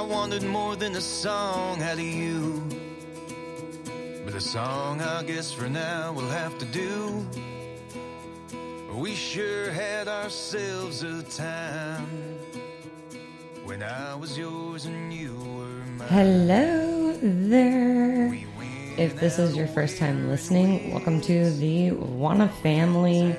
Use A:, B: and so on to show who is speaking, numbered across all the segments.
A: I wanted more than a song out of you. But a song, I guess, for now will have to do. We sure had ourselves a time when I was yours and you were mine.
B: Hello there. If this is your first time listening, welcome to the Wanna family.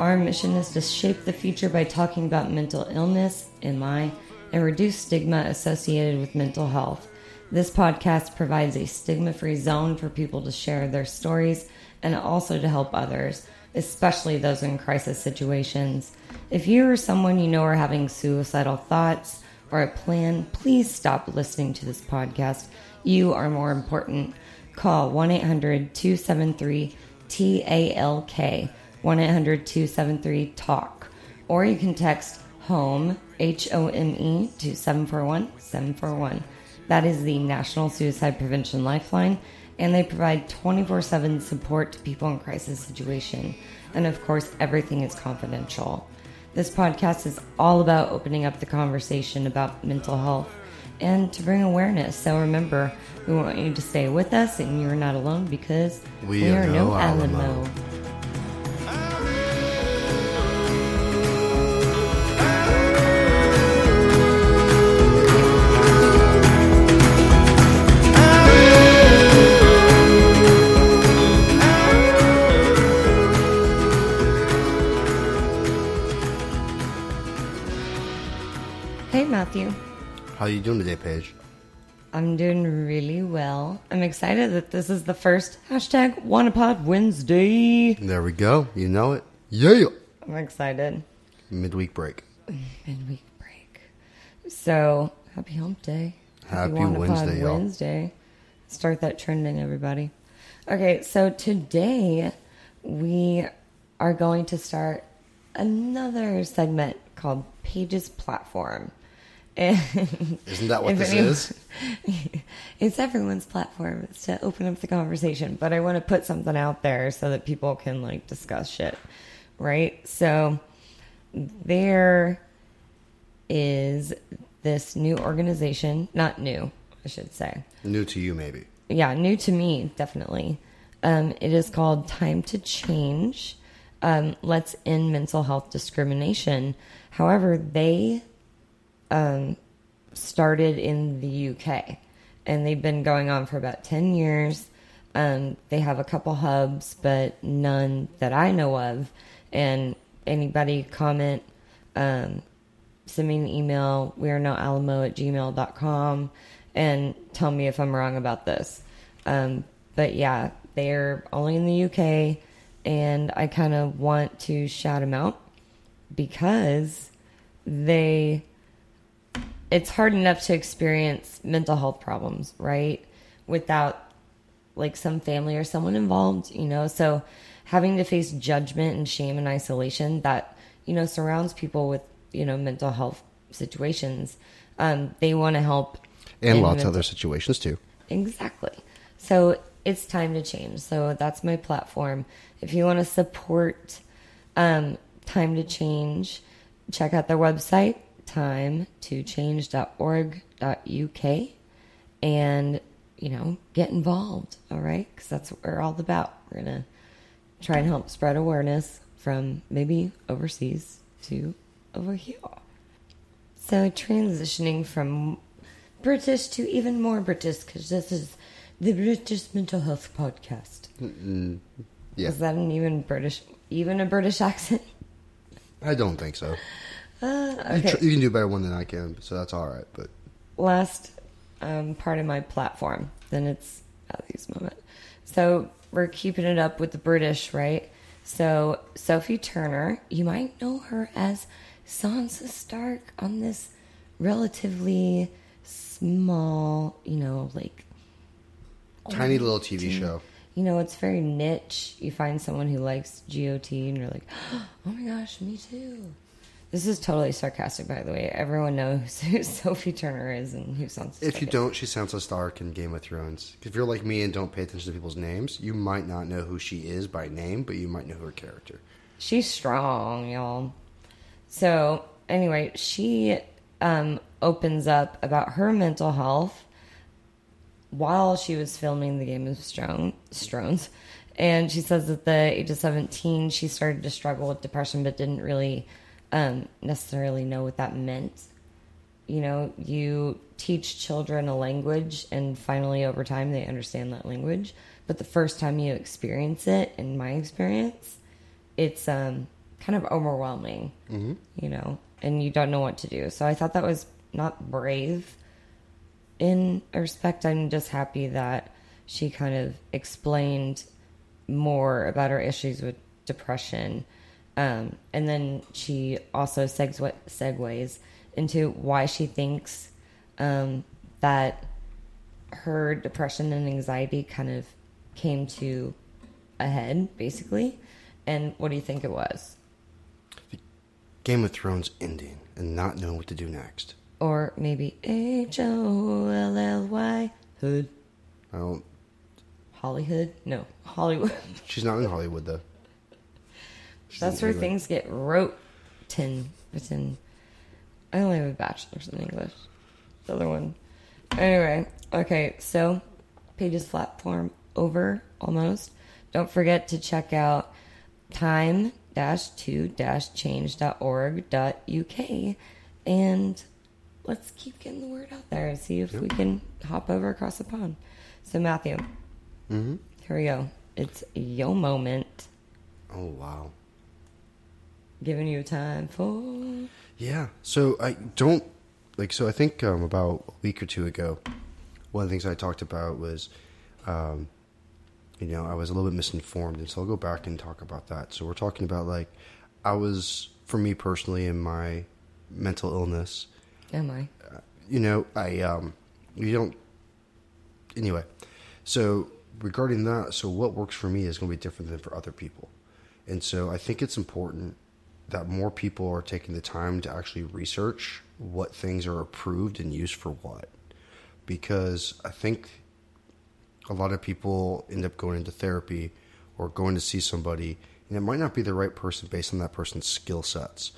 B: Our mission is to shape the future by talking about mental illness, MI, and reduce stigma associated with mental health. This podcast provides a stigma free zone for people to share their stories and also to help others, especially those in crisis situations. If you or someone you know are having suicidal thoughts or a plan, please stop listening to this podcast. You are more important. Call 1 800 273 TALK, 1 800 273 TALK, or you can text HOME, H O M E, to 741 741. That is the National Suicide Prevention Lifeline, and they provide 24 7 support to people in crisis situation. And of course, everything is confidential. This podcast is all about opening up the conversation about mental health and to bring awareness. So remember, we want you to stay with us and you're not alone because
C: We are no Alamo.
B: Hey,
C: How are you doing today, Paige?
B: I'm doing really well. I'm excited that this is the first hashtag Wannapod Wednesday.
C: There we go. You know it. Yeah.
B: I'm excited.
C: Midweek break.
B: Midweek break. So, happy hump day.
C: Happy
B: Wannapod
C: Wednesday, y'all.
B: Wednesday. Start that trending, everybody. Okay, so today we are going to start another segment called Paige's Platform.
C: Isn't that what this
B: anyone-
C: is?
B: it's everyone's platform. It's to open up the conversation, but I want to put something out there so that people can like discuss shit, right? So there is this new organization, not new, I should say.
C: New to you, maybe.
B: Yeah, new to me, definitely. Um, it is called Time to Change. Um, Let's End Mental Health Discrimination. However, they um, started in the UK and they've been going on for about 10 years. Um, they have a couple hubs, but none that I know of. And anybody comment, um, send me an email. We are now alamo at gmail.com and tell me if I'm wrong about this. Um, but yeah, they're only in the UK and I kind of want to shout them out because they it's hard enough to experience mental health problems, right? Without like some family or someone involved, you know. So having to face judgment and shame and isolation that, you know, surrounds people with, you know, mental health situations. Um, they want to help
C: And
B: in
C: lots of other situations too.
B: Exactly. So it's time to change. So that's my platform. If you want to support um, Time to Change, check out their website, time2change.org.uk, and, you know, get involved, all right? Because that's what we're all about. We're going to try and help spread awareness from maybe overseas to over here. So transitioning from British to even more British because this is the British Mental Health Podcast.
C: Yeah.
B: Is that an even British, even a British accent?
C: I don't think so.
B: Uh,
C: You, tr- you can do a better one than I can, so that's all right. But
B: Last um, part of my platform. Then it's Matthew's moment. So we're keeping it up with the British, right? So Sophie Turner, you might know her as Sansa Stark on this relatively small, you know, like
C: tiny little TV show.
B: you know, it's very niche. You find someone who likes GOT and you're like, oh my gosh, me too. This is totally sarcastic, by the way. Everyone knows who Sophie Turner is and who Sansa
C: If you don't, she Sansa Stark in Game of Thrones. If you're like me and don't pay attention to people's names, you might not know who she is by name, but you might know her character.
B: She's strong, y'all. So, anyway, she um, opens up about her mental health while she was filming the Game of Thrones. And she says at the age of 17, she started to struggle with depression, but didn't really um, necessarily know what that meant. You know, you teach children a language, and finally, over time, they understand that language. But the first time you experience it, in my experience, it's um, kind of overwhelming, you know, and you don't know what to do. So I thought that was not brave in respect. I'm just happy that she kind of explained more about her issues with depression. Um, and then she also segue, segues into why she thinks um, that her depression and anxiety kind of came to a head, basically. And what do you think it was?
C: Game of Thrones ending and not knowing what to do next.
B: Or maybe H O L L Y Hood.
C: I don't.
B: Hollywood? No, Hollywood.
C: She's not in Hollywood though. She's
B: That's where things get wrote. Written. Written. I only have a bachelor's in English. The other one. Anyway, okay, so Paige's platform over almost. Don't forget to check out time dash two change.org.uk and let's keep getting the word out there and see if we can hop over across the pond. So Matthew,
C: Mm-hmm.
B: here we go. It's your moment.
C: Oh wow.
B: Giving you time for
C: Yeah. So I don't like. So I think um, about a week or two ago, one of the things I talked about was, um, you know, I was a little bit misinformed, and so I'll go back and talk about that. So we're talking about like, I was for me personally in my mental illness.
B: am I?
C: You know, I um, you don't. Anyway, so regarding that, so what works for me is going to be different than for other people, and so I think it's important that more people are taking the time to actually research what things are approved and used for what. Because I think a lot of people end up going into therapy or going to see somebody, and it might not be the right person based on that person's skill sets.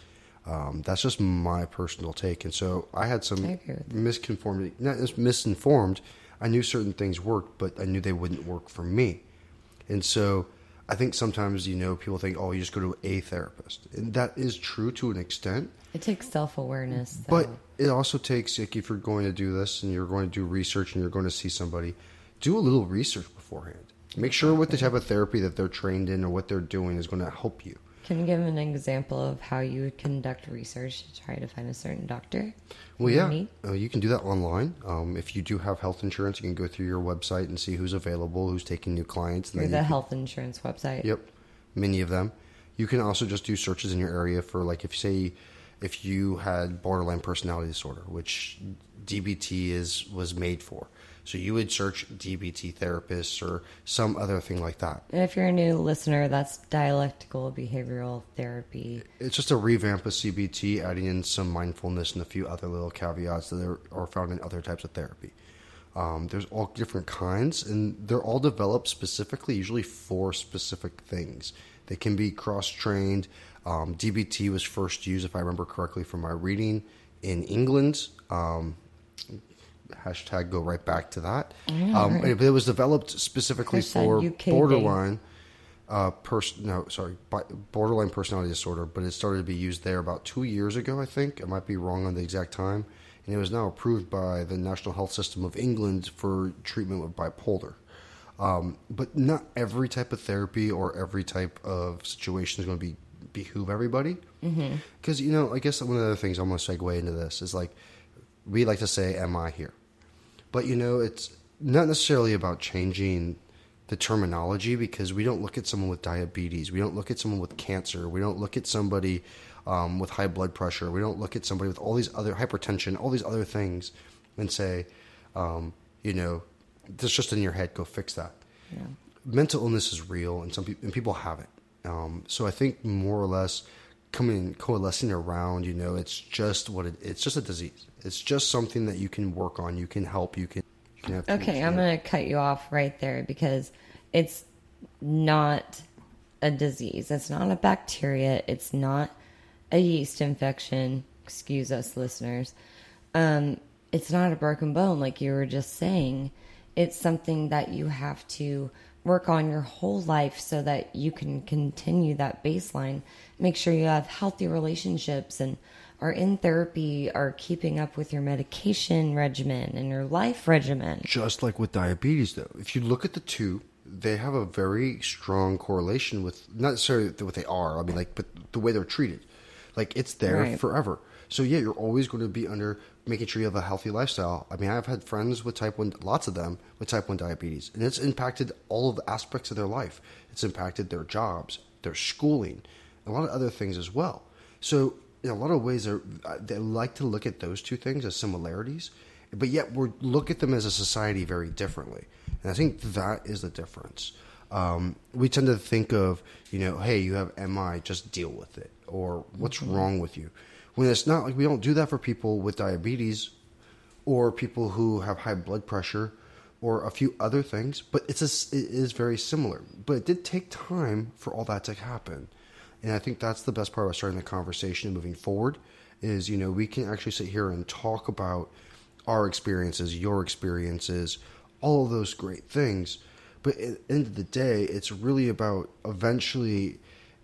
C: Um, that's just my personal take. And so I had some
B: I agree with that.
C: misconformity, not just misinformed. I knew certain things worked, but I knew they wouldn't work for me. And so I think sometimes, you know, people think, oh, you just go to a therapist. And that is true to an extent.
B: It takes self awareness.
C: But it also takes, like, if you're going to do this and you're going to do research and you're going to see somebody, do a little research beforehand. Make sure what the type of therapy that they're trained in or what they're doing is going to help you.
B: Can you give an example of how you would conduct research to try to find a certain doctor?
C: Well, yeah, uh, you can do that online. Um, if you do have health insurance, you can go through your website and see who's available, who's taking new clients.
B: Through
C: then
B: the
C: you can-
B: health insurance website.
C: Yep, many of them. You can also just do searches in your area for like if say if you had borderline personality disorder, which DBT is was made for. So you would search DBT therapists or some other thing like that.
B: And if you're a new listener, that's dialectical behavioral therapy.
C: It's just a revamp of CBT, adding in some mindfulness and a few other little caveats that are, found in other types of therapy. Um, there's all different kinds, and they're all developed specifically, usually for specific things. They can be cross trained. Um, DBT was first used, if I remember correctly from my reading, in England. Um, hashtag go right back to that. um,
B: right.
C: It was developed specifically for borderline uh, pers- no, sorry, borderline personality disorder, but it started to be used there about two years ago, I think. I might be wrong on the exact time. And it was now approved by the National Health System of England for treatment with bipolar. Um, but not every type of therapy or every type of situation is going to be behoove everybody. Because, you know, I guess one of the other things I'm going to segue into this is like, we like to say, Am I here? But you know, it's not necessarily about changing the terminology because we don't look at someone with diabetes, we don't look at someone with cancer, we don't look at somebody um, with high blood pressure, we don't look at somebody with all these other hypertension, all these other things, and say, um, you know, that's just in your head. Go fix that. Mental illness is real, and some people and people have it. Um, so I think more or less coming coalescing around. You know, it's just what it, it's just a disease. It's just something that you can work on. You can help. You can. You can have
B: Okay, I'm going to cut you off right there because it's not a disease. It's not a bacteria. It's not a yeast infection. Excuse us, listeners. Um, it's not a broken bone, like you were just saying. It's something that you have to work on your whole life so that you can continue that baseline. Make sure you have healthy relationships and are in therapy, are keeping up with your medication regimen and your life regimen.
C: just like with diabetes though if you look at the two they have a very strong correlation with not necessarily what they are i mean like but the way they're treated like it's there
B: Right.
C: forever so yeah you're always going to be under making sure you have a healthy lifestyle. I mean i've had friends with type 1 lots of them with type 1 diabetes and it's impacted all of the aspects of their life. It's impacted their jobs their schooling a lot of other things as well. So in a lot of ways they're, like to look at those two things as similarities but yet we look at them as a society very differently. And i think that is the difference. Um, we tend to think of you know hey you have mi just deal with it or what's wrong with you when it's not like we don't do that for people with diabetes or people who have high blood pressure or a few other things but it's a, it is very similar. But it did take time for all that to happen. And i think that's the best part about starting the conversation and moving forward is you know we can actually sit here and talk about our experiences your experiences all of those great things. But at the end of the day it's really about eventually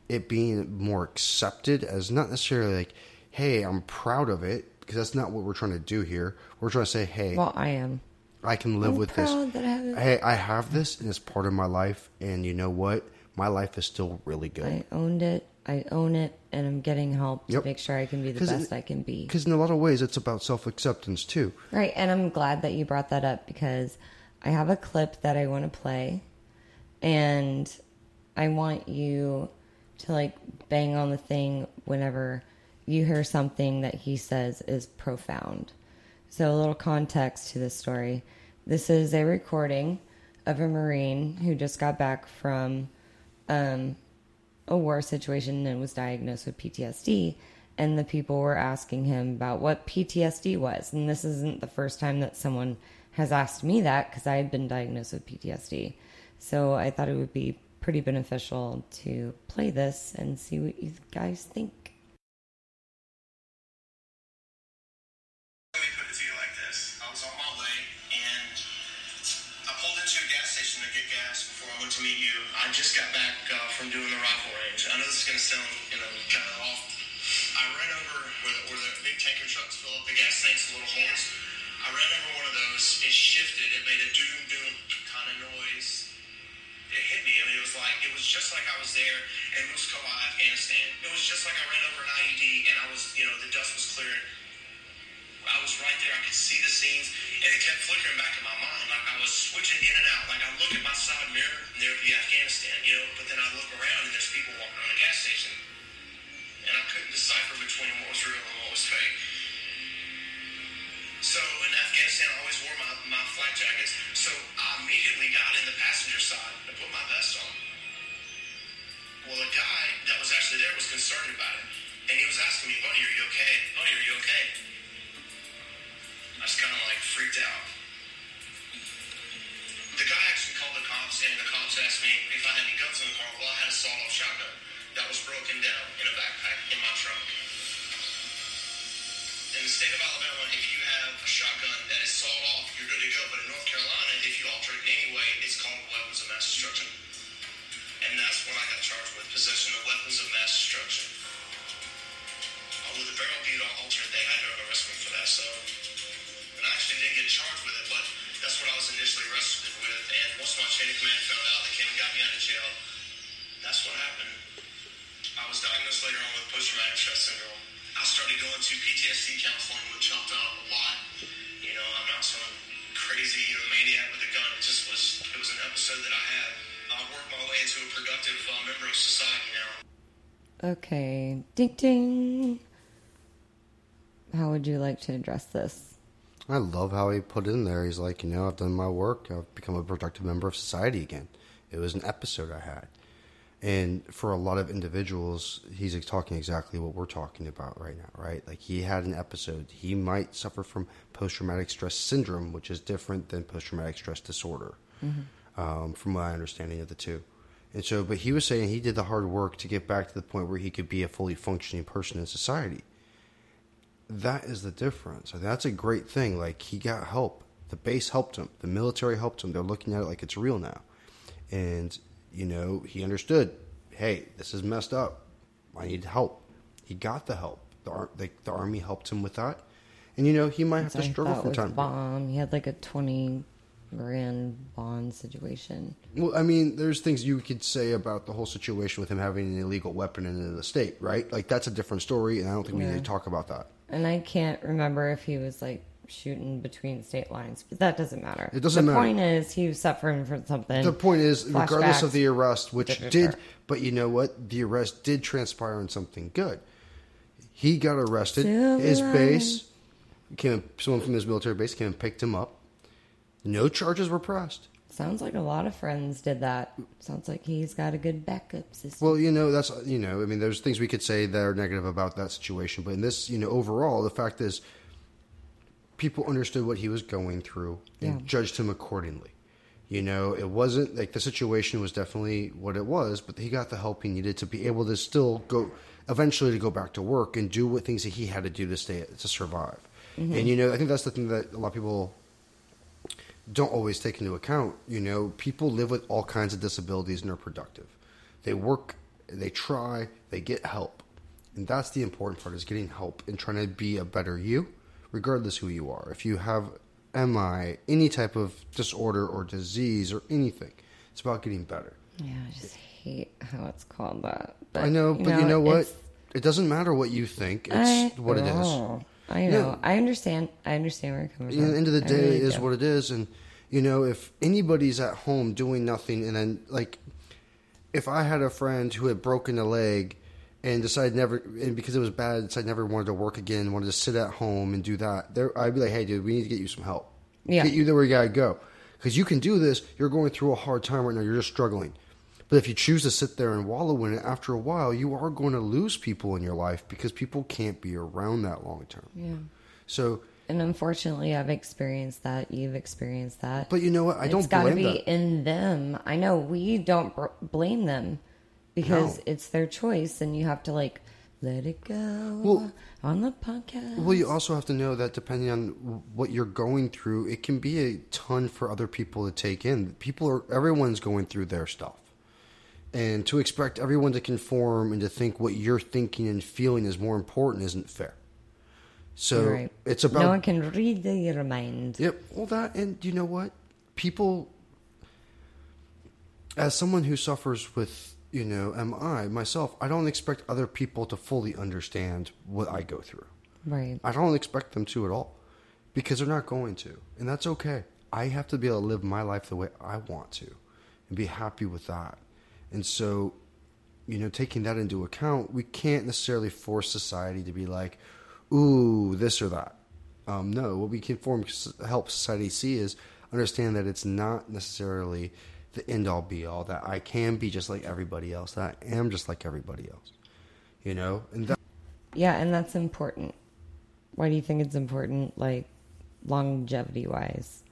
C: it being more accepted as not necessarily like hey i'm proud of it because that's not what we're trying to do here we're trying to say hey
B: Well, I am.
C: I can live
B: I'm
C: with this.
B: I.
C: Hey, I have this, and it's part of my life. And you know what? My life is still really good.
B: I owned it. I own it, and I'm getting help
C: Yep.
B: to make sure I can be the best I can be.
C: Because in a lot of ways, it's about self acceptance too.
B: Right, and I'm glad that you brought that up because I have a clip that I want to play, and I want you to like bang on the thing whenever you hear something that he says is profound. So, a little context to this story. This is a recording of a Marine who just got back from um, a war situation and was diagnosed with PTSD. And the people were asking him about what PTSD was. And this isn't the first time that someone has asked me that because I had been diagnosed with PTSD. So I thought it would be pretty beneficial to play this and see what you guys think.
D: See the scenes, and it kept flickering back in my mind. Like I was switching in and out. Like I look at my side mirror, and there would be Afghanistan, you know. But then I look around, and there's people walking around the gas station, and I couldn't decipher between what was real and what was fake. So in Afghanistan, I always wore my, my flak jackets. So I immediately got in the passenger side and put my vest on. Well, the guy that was actually there was concerned about it, and he was asking me, "Buddy, are you okay? Buddy, are you okay?" Was kind of like freaked out. The guy actually called the cops, and the cops asked me if I had any guns in the car. Well, I had a sawed-off shotgun that was broken down in a backpack in my trunk. In the state of Alabama, if you have a shotgun that is sawed off, you're good
B: ding ding. How would you like to address this?
C: I love how he put it in there. He's like, you know, I've done my work. I've become a productive member of society again. It was an episode I had. And for a lot of individuals, he's talking exactly what we're talking about right now, right? Like he had an episode. He might suffer from post traumatic stress syndrome, which is different than post traumatic stress disorder, um, from my understanding of the two. And so, but he was saying he did the hard work to get back to the point where he could be a fully functioning person in society. That is the difference. That's a great thing. Like, he got help. The base helped him, the military helped him. They're looking at it like it's real now. And, you know, he understood hey, this is messed up. I need help. He got the help. The, ar- the, the army helped him with that. And, you know, he might have to struggle from time to time.
B: Bomb. He had like a 20 Moran Bond situation.
C: Well, I mean, there's things you could say about the whole situation with him having an illegal weapon in the state, right? Like that's a different story, and I don't think we need to talk about that.
B: And I can't remember if he was like shooting between state lines, but that doesn't matter.
C: It doesn't
B: the
C: matter.
B: The point is he was suffering from something.
C: The point is, Flashbacks, regardless of the arrest, which did, but you know what? The arrest did transpire in something good. He got arrested.
B: Silver
C: his base came. Someone from his military base came and picked him up no charges were pressed.
B: Sounds like a lot of friends did that. Sounds like he's got a good backup system.
C: Well, you know, that's you know, I mean, there's things we could say that are negative about that situation, but in this, you know, overall, the fact is, people understood what he was going through and
B: Yeah.
C: judged him accordingly. You know, it wasn't like the situation was definitely what it was, but he got the help he needed to be able to still go, eventually to go back to work and do what things that he had to do to stay to survive. Mm-hmm. And you know, I think that's the thing that a lot of people don't always take into account. You know, people live with all kinds of disabilities and are productive. They work, they try, they get help. And that's the important part is getting help and trying to be a better you, regardless who you are. If you have MI, any type of disorder or disease or anything, it's about getting better.
B: yeah, I just hate how it's called that. But,
C: I know, but you know what? It doesn't matter what you think.
B: I
C: It's what it is.
B: I know.
C: Yeah.
B: I understand. I understand where you're coming
C: At
B: from.
C: the end of the day
B: really
C: is
B: do.
C: what it is and you know if anybody's at home doing nothing and then like if i had a friend who had broken a leg and decided never and because it was bad decided never wanted to work again wanted to sit at home and do that there i'd be like hey dude we need to get you some help
B: Yeah.
C: get you there where you gotta go because you can do this you're going through a hard time right now you're just struggling but if you choose to sit there and wallow in it after a while you are going to lose people in your life because people can't be around that long term
B: Yeah.
C: so
B: And unfortunately, I've experienced that. You've experienced that.
C: but you know what i don't It's
B: got to be
C: that.
B: in them. I know we don't br- blame them because
C: No.
B: it's their choice, and you have to like let it go
C: Well-
B: on the podcast.
C: Well, you also have to know that depending on what you're going through, it can be a ton for other people to take in. People are everyone's going through their stuff. And to expect everyone to conform and to think what you're thinking and feeling is more important isn't fair. So
B: right.
C: it's about
B: no one can read the, your mind.
C: Yep. Well, that and you know what, people. As someone who suffers with you know MI myself, I don't expect other people to fully understand what I go through.
B: Right.
C: I don't expect them to at all because they're not going to, and that's okay. I have to be able to live my life the way I want to and be happy with that. And so, you know, taking that into account, we can't necessarily force society to be like, ooh, this or that. Um, no, what we can form help society see is understand that it's not necessarily the end all be all. That I can be just like everybody else. That I am just like everybody else. You know, and that
B: Yeah, and that's important. Why do you think it's important, like longevity wise?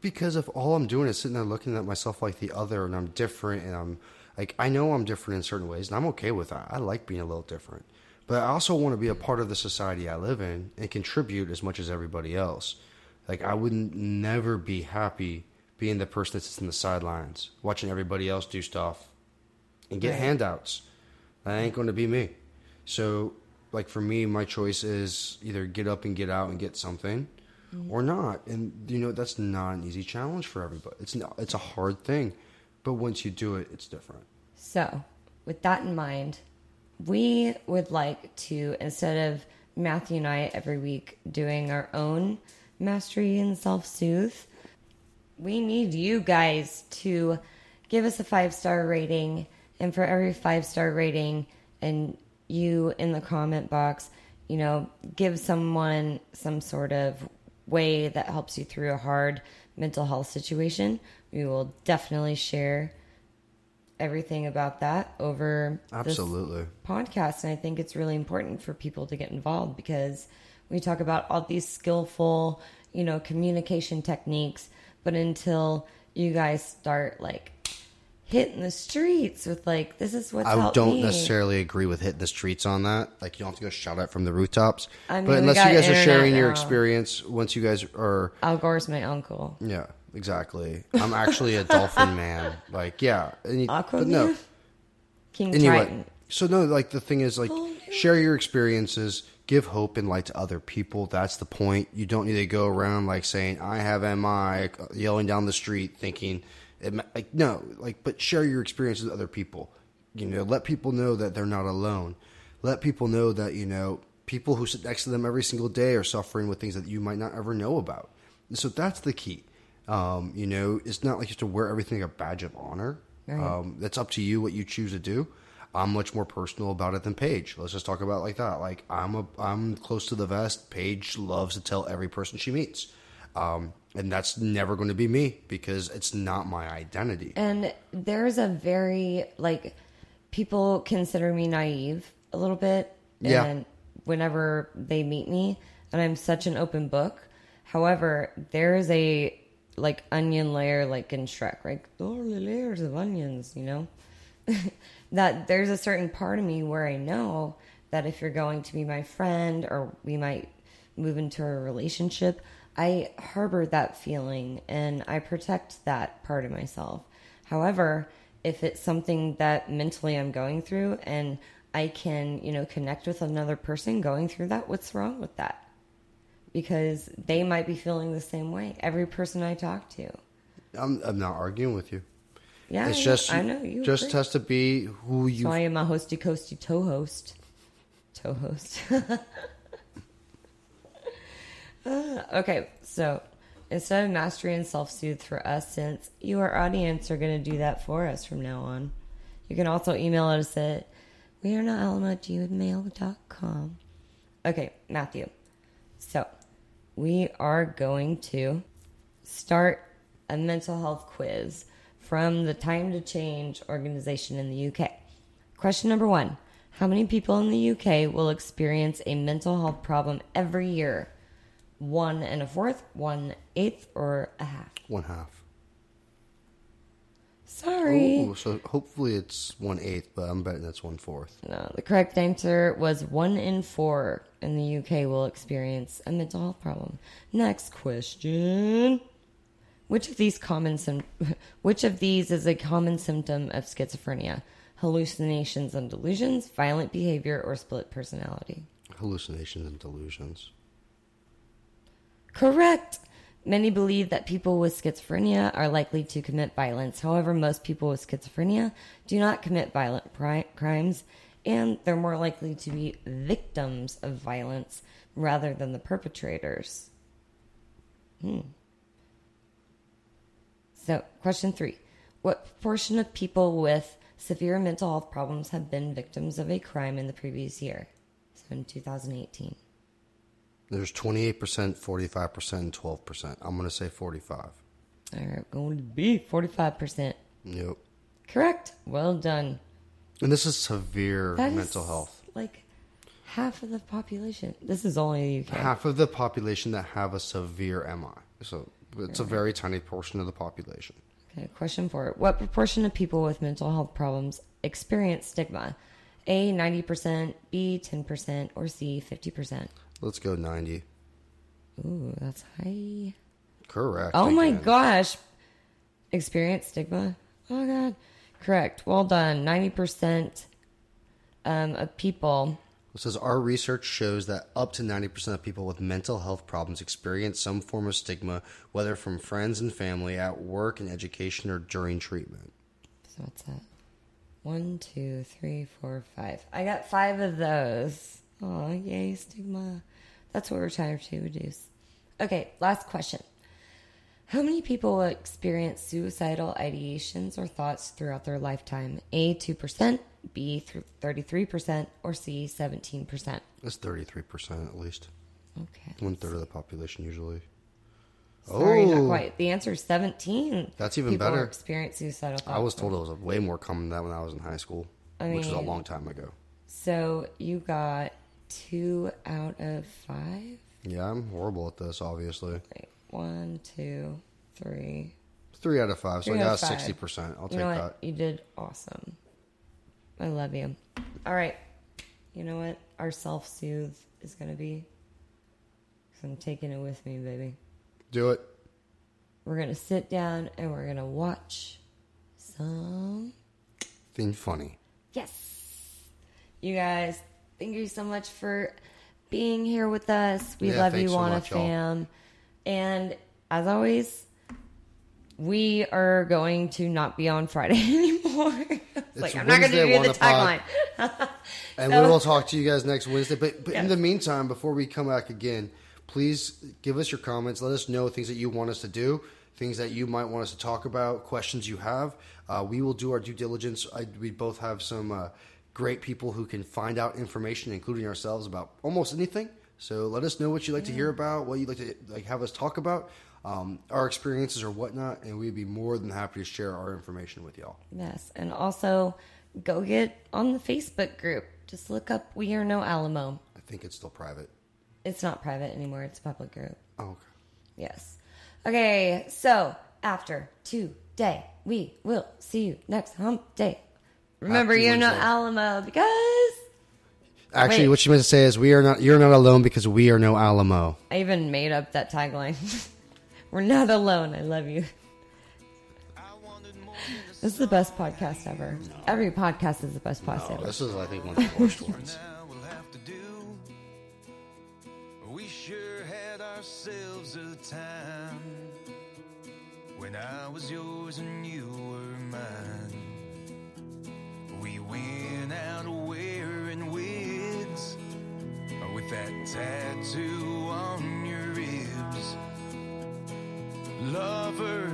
C: because if all I'm doing is sitting there looking at myself like the other, and I'm different, and I'm like I know I'm different in certain ways, and I'm okay with that. I like being a little different, but I also want to be a part of the society I live in and contribute as much as everybody else. Like I wouldn't never be happy being the person that sits in the sidelines, watching everybody else do stuff and get handouts. That ain't going to be me. So, like for me, my choice is either get up and get out and get something, mm-hmm. or not. And you know that's not an easy challenge for everybody. It's not. It's a hard thing, but once you do it, it's different.
B: So, with that in mind, we would like to, instead of Matthew and I every week doing our own mastery and self soothe, we need you guys to give us a five star rating. And for every five star rating, and you in the comment box, you know, give someone some sort of way that helps you through a hard mental health situation, we will definitely share everything about that over
C: Absolutely.
B: podcast and i think it's really important for people to get involved because we talk about all these skillful you know communication techniques but until you guys start like hitting the streets with like this is what's
C: I don't
B: me.
C: necessarily agree with hitting the streets on that. Like you don't have to go shout out from the rooftops.
B: I mean,
C: but unless you guys are sharing your experience, once you guys are,
B: al gore's my uncle
C: yeah, exactly. I'm actually a dolphin man. Like, yeah, and you-
B: Aquaman?
C: no.
B: king
C: Anyway,
B: triton
C: so no, like the thing is, like, oh, share your experiences, give hope and light to other people. That's the point. You don't need to go around like saying I have MI, yelling down the street, thinking, it, like, no, like, but share your experiences with other people. You know, let people know that they're not alone. Let people know that you know people who sit next to them every single day are suffering with things that you might not ever know about. And so that's the key. Um, you know, it's not like you have to wear everything like a badge of honor.
B: Right.
C: Um, that's up to you what you choose to do. I'm much more personal about it than Paige. Let's just talk about it like that. Like I'm a I'm close to the vest. Paige loves to tell every person she meets, um, and that's never going to be me because it's not my identity.
B: And there's a very like people consider me naive a little bit.
C: Yeah.
B: And whenever they meet me, and I'm such an open book. However, there is a like onion layer, like in Shrek, right? All the layers of onions, you know. that there's a certain part of me where I know that if you're going to be my friend or we might move into a relationship, I harbor that feeling and I protect that part of myself. However, if it's something that mentally I'm going through and I can, you know, connect with another person going through that, what's wrong with that? Because they might be feeling the same way. Every person I talk to.
C: I'm I'm not arguing with you.
B: Yeah,
C: It's just
B: I know you
C: just
B: agree.
C: has to be who you.
B: So I am a hosty coasty toe host. Toe host. Uh, okay, so instead of mastery and self soothe for us, since you, our audience, are going to do that for us from now on, you can also email us at we are not alamo at. Okay, Matthew. So we are going to start a mental health quiz from the Time to Change organization in the UK. Question number one How many people in the UK will experience a mental health problem every year? One and a fourth, one eighth, or a half?
C: one half.
B: Sorry.
C: Oh, ooh, so hopefully it's one eighth, but I'm betting that's one fourth.
B: No, the correct answer was one in four in the UK will experience a mental health problem. Next question. Which of these common sym- which of these is a common symptom of schizophrenia? Hallucinations and delusions, violent behavior, or split personality?
C: Hallucinations and delusions.
B: Correct. Many believe that people with schizophrenia are likely to commit violence. However, most people with schizophrenia do not commit violent pri- crimes, and they're more likely to be victims of violence rather than the perpetrators. Hmm. So, question three What proportion of people with severe mental health problems have been victims of a crime in the previous year? So, in 2018.
C: There's 28%, 45%, and 12%. I'm going to say 45.
B: All right, going to be 45%.
C: Nope.
B: Correct. Well done.
C: And this is severe
B: That is
C: mental health.
B: Like half of the population. This is only the UK.
C: Half of the population that have a severe MI. So it's a very tiny portion of the population.
B: Okay, question four. What proportion of people with mental health problems experience stigma? A, 90%, B, 10%, or C, 50%?
C: Let's go 90.
B: Ooh, that's high.
C: Correct.
B: Oh my
C: again.
B: gosh. Experience stigma? Oh god. Correct. Well done. 90% um, of people
C: It says our research shows that up to 90% of people with mental health problems experience some form of stigma, whether from friends and family, at work, in education, or during treatment.
B: So what's that? One, two, three, four, five. I got five of those. Oh, yay, stigma. That's what we're trying to reduce. Okay, last question. How many people experience suicidal ideations or thoughts throughout their lifetime? A, 2%, B, 33%, or C, 17%?
C: That's 33% at least.
B: Okay.
C: One third of the population usually.
B: Sorry, not
C: Oh.
B: quite. The answer is 17.
C: That's even
B: people
C: better.
B: experience suicidal thoughts.
C: I was told it was way more common than that when I was in high school,
B: I
C: which was a long time ago.
B: So you got two out of five?
C: Yeah, I'm horrible at this, obviously.
B: Wait, one, two, three.
C: Three out of five, so
B: Three
C: I got sixty percent. I'll
B: You
C: take that.
B: You did awesome. I love you. All right. You know what our self soothe is going to be? 'Cause I'm taking it with me, baby.
C: Do it.
B: We're going to sit down and we're going to watch some.
C: Thing funny.
B: Yes. You guys, thank you so much for being here with us. We
C: Yeah,
B: love you,
C: so
B: Wanna
C: much, y'all.
B: fam. And as always, we are going to not be on Friday anymore. It's like, I'm not going to
C: Wednesday,
B: do the tagline.
C: And
B: So-
C: we will talk to you guys next Wednesday. But, but in the meantime, before we come back again, please give us your comments. Let us know things that you want us to do, things that you might want us to talk about, questions you have. Uh, we will do our due diligence. I, we both have some uh, great people who can find out information, including ourselves, about almost anything. So let us know what you'd like to hear about, what you'd like to like have us talk about, um, our experiences or whatnot, and we'd be more than happy to share our information with y'all.
B: Yes, and also go get on the Facebook group. Just look up "We Are No Alamo."
C: I think it's still private.
B: It's not private anymore; it's a public group.
C: Oh, okay.
B: Yes. Okay, so after today, we will see you next hump day. Remember,
C: Happy
B: you're no
C: Wednesday.
B: Alamo because
C: Actually,
B: Wait.
C: what she meant to say is, "We are not. You're not alone because we are no Alamo."
B: I even made up that tagline. We're not alone. I love you. This is the best podcast ever. Every podcast is the best podcast ever.
C: This is, I think, one of the worst ones.
A: we'll to do. We sure had ourselves a time when I was yours and you were mine. We went out wearing wigs with that tattoo on your ribs. Love her,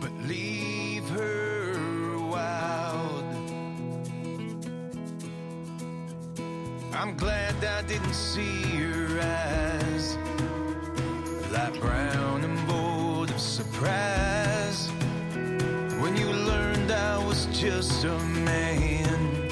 A: but leave her wild. I'm glad I didn't see your eyes Light brown and bold of surprise just a man.